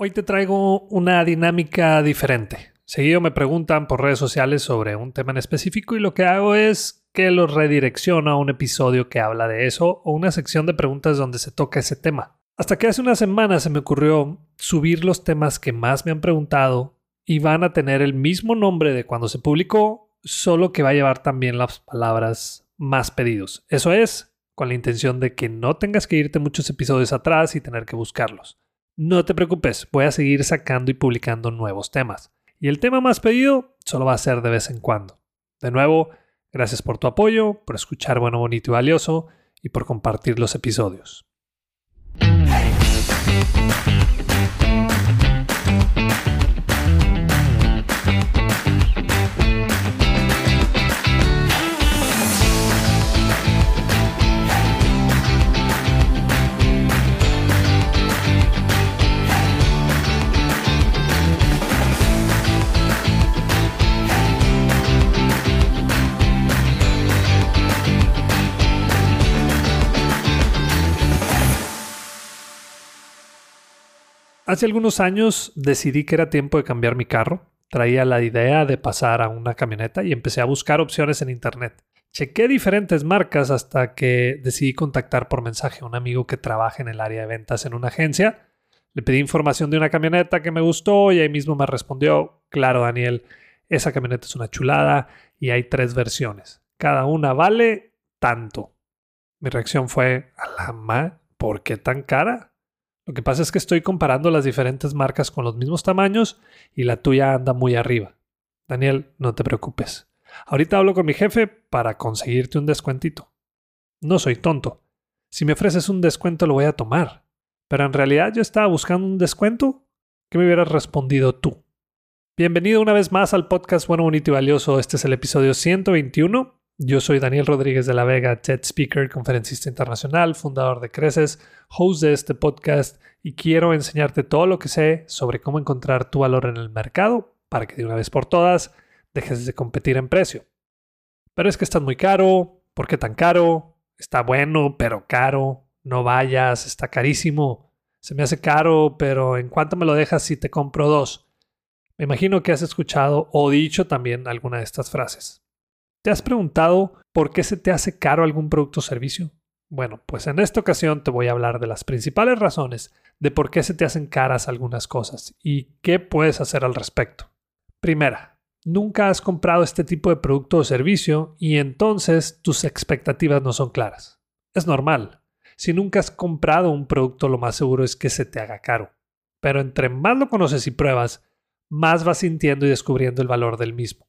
Hoy te traigo una dinámica diferente. Seguido me preguntan por redes sociales sobre un tema en específico y lo que hago es que los redirecciono a un episodio que habla de eso o una sección de preguntas donde se toca ese tema. Hasta que hace una semana se me ocurrió subir los temas que más me han preguntado y van a tener el mismo nombre de cuando se publicó, solo que va a llevar también las palabras más pedidos. Eso es, con la intención de que no tengas que irte muchos episodios atrás y tener que buscarlos. No te preocupes, voy a seguir sacando y publicando nuevos temas. Y el tema más pedido solo va a ser de vez en cuando. De nuevo, gracias por tu apoyo, por escuchar bueno, bonito y valioso y por compartir los episodios. Hace algunos años decidí que era tiempo de cambiar mi carro. Traía la idea de pasar a una camioneta y empecé a buscar opciones en internet. Chequé diferentes marcas hasta que decidí contactar por mensaje a un amigo que trabaja en el área de ventas en una agencia. Le pedí información de una camioneta que me gustó y ahí mismo me respondió, claro Daniel, esa camioneta es una chulada y hay tres versiones. Cada una vale tanto. Mi reacción fue, alama, ¿por qué tan cara? Lo que pasa es que estoy comparando las diferentes marcas con los mismos tamaños y la tuya anda muy arriba. Daniel, no te preocupes. Ahorita hablo con mi jefe para conseguirte un descuentito. No soy tonto. Si me ofreces un descuento lo voy a tomar. Pero en realidad yo estaba buscando un descuento. ¿Qué me hubieras respondido tú? Bienvenido una vez más al podcast Bueno, Bonito y Valioso. Este es el episodio 121 yo soy Daniel Rodríguez de la Vega, TED Speaker, conferencista internacional, fundador de Creces, host de este podcast y quiero enseñarte todo lo que sé sobre cómo encontrar tu valor en el mercado para que de una vez por todas dejes de competir en precio. Pero es que estás muy caro, ¿por qué tan caro? Está bueno, pero caro. No vayas, está carísimo. Se me hace caro, pero ¿en cuánto me lo dejas si te compro dos? Me imagino que has escuchado o dicho también alguna de estas frases. ¿Te has preguntado por qué se te hace caro algún producto o servicio? Bueno, pues en esta ocasión te voy a hablar de las principales razones de por qué se te hacen caras algunas cosas y qué puedes hacer al respecto. Primera, nunca has comprado este tipo de producto o servicio y entonces tus expectativas no son claras. Es normal. Si nunca has comprado un producto, lo más seguro es que se te haga caro. Pero entre más lo conoces y pruebas, más vas sintiendo y descubriendo el valor del mismo.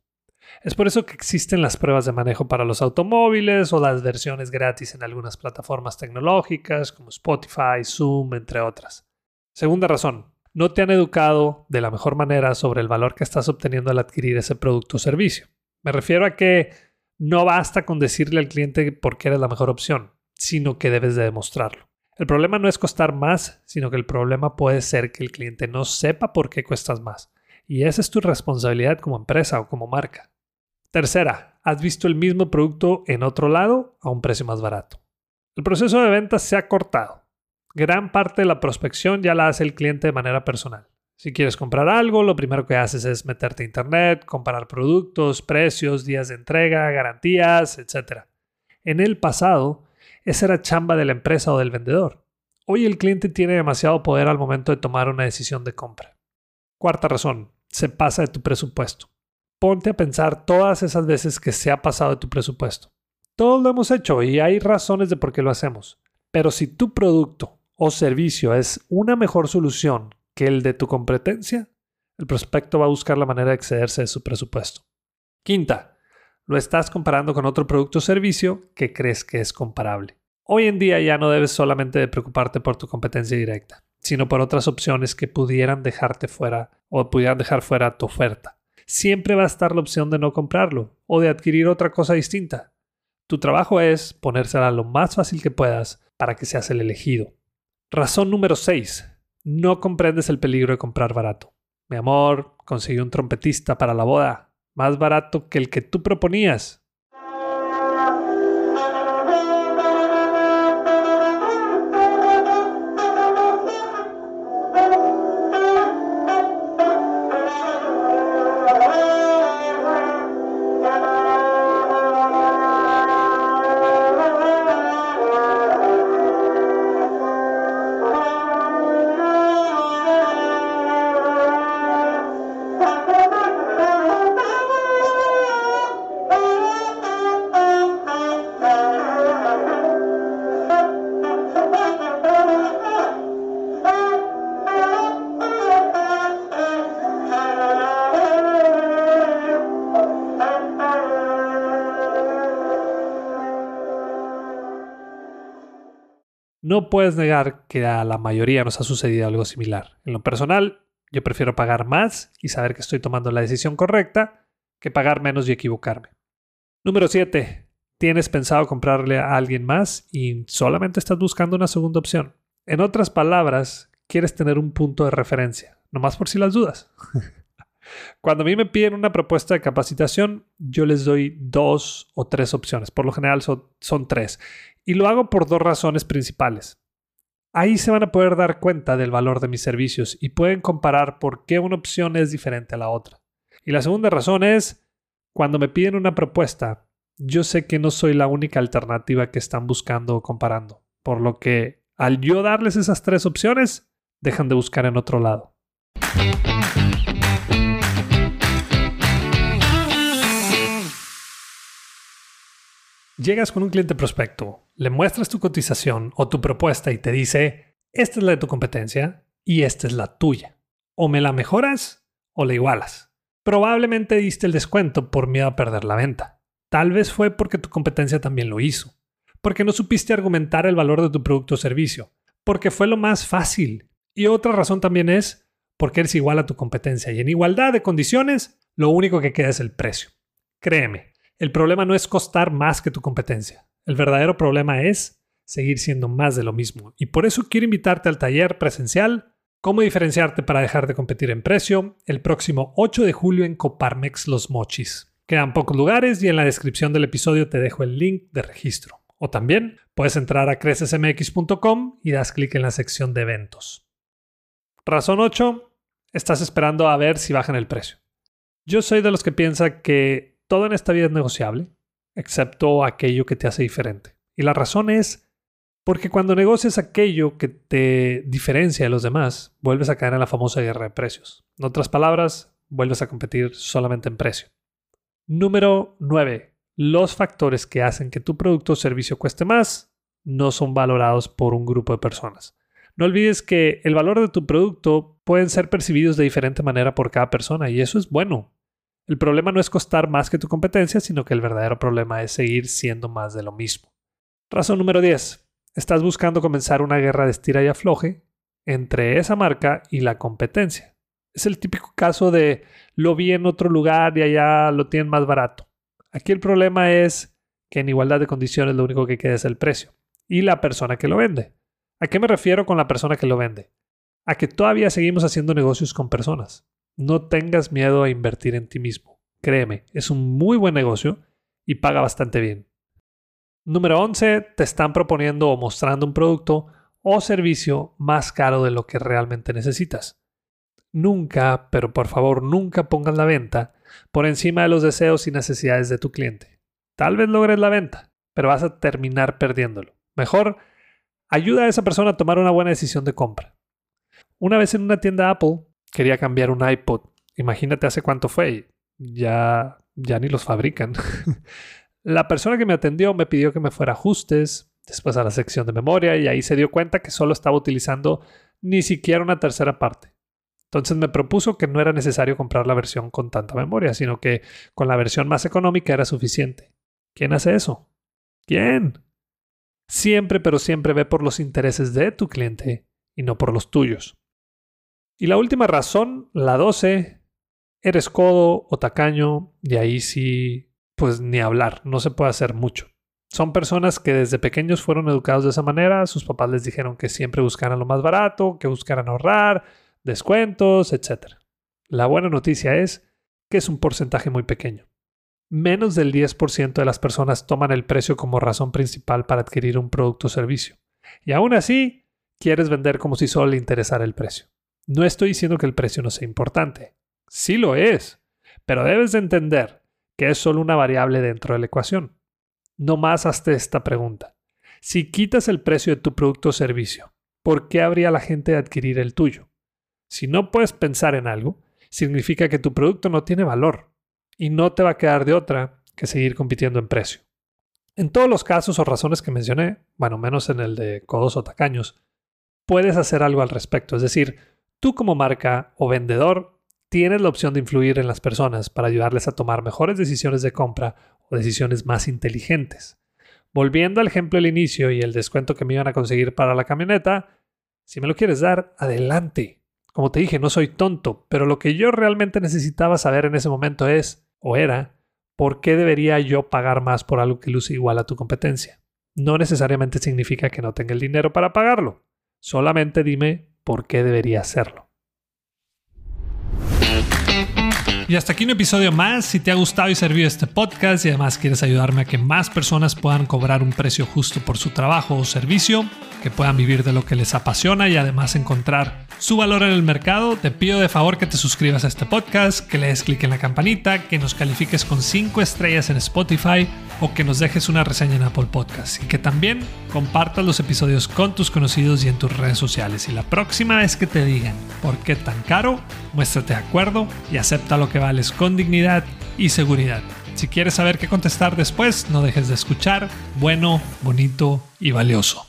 Es por eso que existen las pruebas de manejo para los automóviles o las versiones gratis en algunas plataformas tecnológicas como Spotify, Zoom, entre otras. Segunda razón, no te han educado de la mejor manera sobre el valor que estás obteniendo al adquirir ese producto o servicio. Me refiero a que no basta con decirle al cliente por qué eres la mejor opción, sino que debes de demostrarlo. El problema no es costar más, sino que el problema puede ser que el cliente no sepa por qué cuestas más. Y esa es tu responsabilidad como empresa o como marca. Tercera, has visto el mismo producto en otro lado a un precio más barato. El proceso de ventas se ha cortado. Gran parte de la prospección ya la hace el cliente de manera personal. Si quieres comprar algo, lo primero que haces es meterte a internet, comparar productos, precios, días de entrega, garantías, etc. En el pasado, esa era chamba de la empresa o del vendedor. Hoy el cliente tiene demasiado poder al momento de tomar una decisión de compra. Cuarta razón, se pasa de tu presupuesto ponte a pensar todas esas veces que se ha pasado de tu presupuesto. Todos lo hemos hecho y hay razones de por qué lo hacemos. Pero si tu producto o servicio es una mejor solución que el de tu competencia, el prospecto va a buscar la manera de excederse de su presupuesto. Quinta, lo estás comparando con otro producto o servicio que crees que es comparable. Hoy en día ya no debes solamente preocuparte por tu competencia directa, sino por otras opciones que pudieran dejarte fuera o pudieran dejar fuera tu oferta siempre va a estar la opción de no comprarlo o de adquirir otra cosa distinta. Tu trabajo es ponérsela lo más fácil que puedas para que seas el elegido. Razón número 6. No comprendes el peligro de comprar barato. Mi amor, conseguí un trompetista para la boda, más barato que el que tú proponías. No puedes negar que a la mayoría nos ha sucedido algo similar. En lo personal, yo prefiero pagar más y saber que estoy tomando la decisión correcta que pagar menos y equivocarme. Número 7. Tienes pensado comprarle a alguien más y solamente estás buscando una segunda opción. En otras palabras, quieres tener un punto de referencia, nomás por si las dudas. Cuando a mí me piden una propuesta de capacitación, yo les doy dos o tres opciones. Por lo general son, tres. Y lo hago por dos razones principales. Ahí se van a poder dar cuenta del valor de mis servicios y pueden comparar por qué una opción es diferente a la otra. Y la segunda razón es, cuando me piden una propuesta, yo sé que no soy la única alternativa que están buscando o comparando. Por lo que, al yo darles esas tres opciones, dejan de buscar en otro lado. Llegas con un cliente prospecto, le muestras tu cotización o tu propuesta y te dice, esta es la de tu competencia y esta es la tuya. O me la mejoras o la igualas. Probablemente diste el descuento por miedo a perder la venta. Tal vez fue porque tu competencia también lo hizo. Porque no supiste argumentar el valor de tu producto o servicio. Porque fue lo más fácil. Y otra razón también es porque eres igual a tu competencia. Y en igualdad de condiciones, lo único que queda es el precio. Créeme, el problema no es costar más que tu competencia. El verdadero problema es seguir siendo más de lo mismo. Y por eso quiero invitarte al taller presencial Cómo diferenciarte para dejar de competir en precio el próximo 8 de julio en Coparmex Los Mochis. Quedan pocos lugares y en la descripción del episodio te dejo el link de registro. O también puedes entrar a crecesmx.com y das clic en la sección de eventos. Razón 8. Estás esperando a ver si bajan el precio. Yo soy de los que piensa que todo en esta vida es negociable, excepto aquello que te hace diferente. Y la razón es porque cuando negocias aquello que te diferencia de los demás, vuelves a caer en la famosa guerra de precios. En otras palabras, vuelves a competir solamente en precio. Número 9. Los factores que hacen que tu producto o servicio cueste más no son valorados por un grupo de personas. No olvides que el valor de tu producto pueden ser percibidos de diferente manera por cada persona y eso es bueno. El problema no es costar más que tu competencia, sino que el verdadero problema es seguir siendo más de lo mismo. Razón número 10. Estás buscando comenzar una guerra de estira y afloje entre esa marca y la competencia. Es el típico caso de lo vi en otro lugar y allá lo tienen más barato. Aquí el problema es que en igualdad de condiciones lo único que queda es el precio y la persona que lo vende. ¿A qué me refiero con la persona que lo vende? A que todavía seguimos haciendo negocios con personas. No tengas miedo a invertir en ti mismo. Créeme, es un muy buen negocio y paga bastante bien. Número 11. Te están proponiendo o mostrando un producto o servicio más caro de lo que realmente necesitas. Nunca, pero por favor nunca pongas la venta por encima de los deseos y necesidades de tu cliente. Tal vez logres la venta, pero vas a terminar perdiéndolo. Mejor, ayuda a esa persona a tomar una buena decisión de compra. Una vez en una tienda Apple, quería cambiar un iPod. Imagínate hace cuánto fue. Ya, ya ni los fabrican. la persona que me atendió me pidió que me fuera a ajustes, después a la sección de memoria y ahí se dio cuenta que solo estaba utilizando ni siquiera una tercera parte. Entonces me propuso que no era necesario comprar la versión con tanta memoria, sino que con la versión más económica era suficiente. ¿Quién hace eso? ¿Quién? Siempre, pero siempre ve por los intereses de tu cliente y no por los tuyos. Y la última razón, la 12, eres codo o tacaño, y ahí sí, pues ni hablar, no se puede hacer mucho. Son personas que desde pequeños fueron educados de esa manera, sus papás les dijeron que siempre buscaran lo más barato, que buscaran ahorrar, descuentos, etc. La buena noticia es que es un porcentaje muy pequeño. Menos del 10% de las personas toman el precio como razón principal para adquirir un producto o servicio. Y aún así, quieres vender como si solo le interesara el precio. No estoy diciendo que el precio no sea importante. Sí lo es. Pero debes de entender que es solo una variable dentro de la ecuación. No más hazte esta pregunta. Si quitas el precio de tu producto o servicio, ¿por qué habría la gente de adquirir el tuyo? Si no puedes pensar en algo, significa que tu producto no tiene valor y no te va a quedar de otra que seguir compitiendo en precio. En todos los casos o razones que mencioné, bueno, menos en el de codos o tacaños, puedes hacer algo al respecto. Es decir, Tú como marca o vendedor tienes la opción de influir en las personas para ayudarles a tomar mejores decisiones de compra o decisiones más inteligentes. volviendo al ejemplo del inicio y el descuento que me iban a conseguir para la camioneta, si me lo quieres dar, adelante. Como te dije, no soy tonto, pero lo que yo realmente necesitaba saber en ese momento es, o era, ¿por qué debería yo pagar más por algo que luce igual a tu competencia? No necesariamente significa que no tenga el dinero para pagarlo. Solamente dime por qué debería hacerlo. Y hasta aquí un episodio más. Si te ha gustado y servido este podcast y además quieres ayudarme a que más personas puedan cobrar un precio justo por su trabajo o servicio, que puedan vivir de lo que les apasiona y además encontrar su valor en el mercado, te pido de favor que te suscribas a este podcast, que le des clic en la campanita, que nos califiques con 5 estrellas en Spotify o que nos dejes una reseña en Apple Podcast y que también compartas los episodios con tus conocidos y en tus redes sociales. Y la próxima vez que te digan por qué tan caro, muéstrate de acuerdo y acepta lo que vales con dignidad y seguridad. Si quieres saber qué contestar después, no dejes de escuchar. Bueno, bonito y valioso.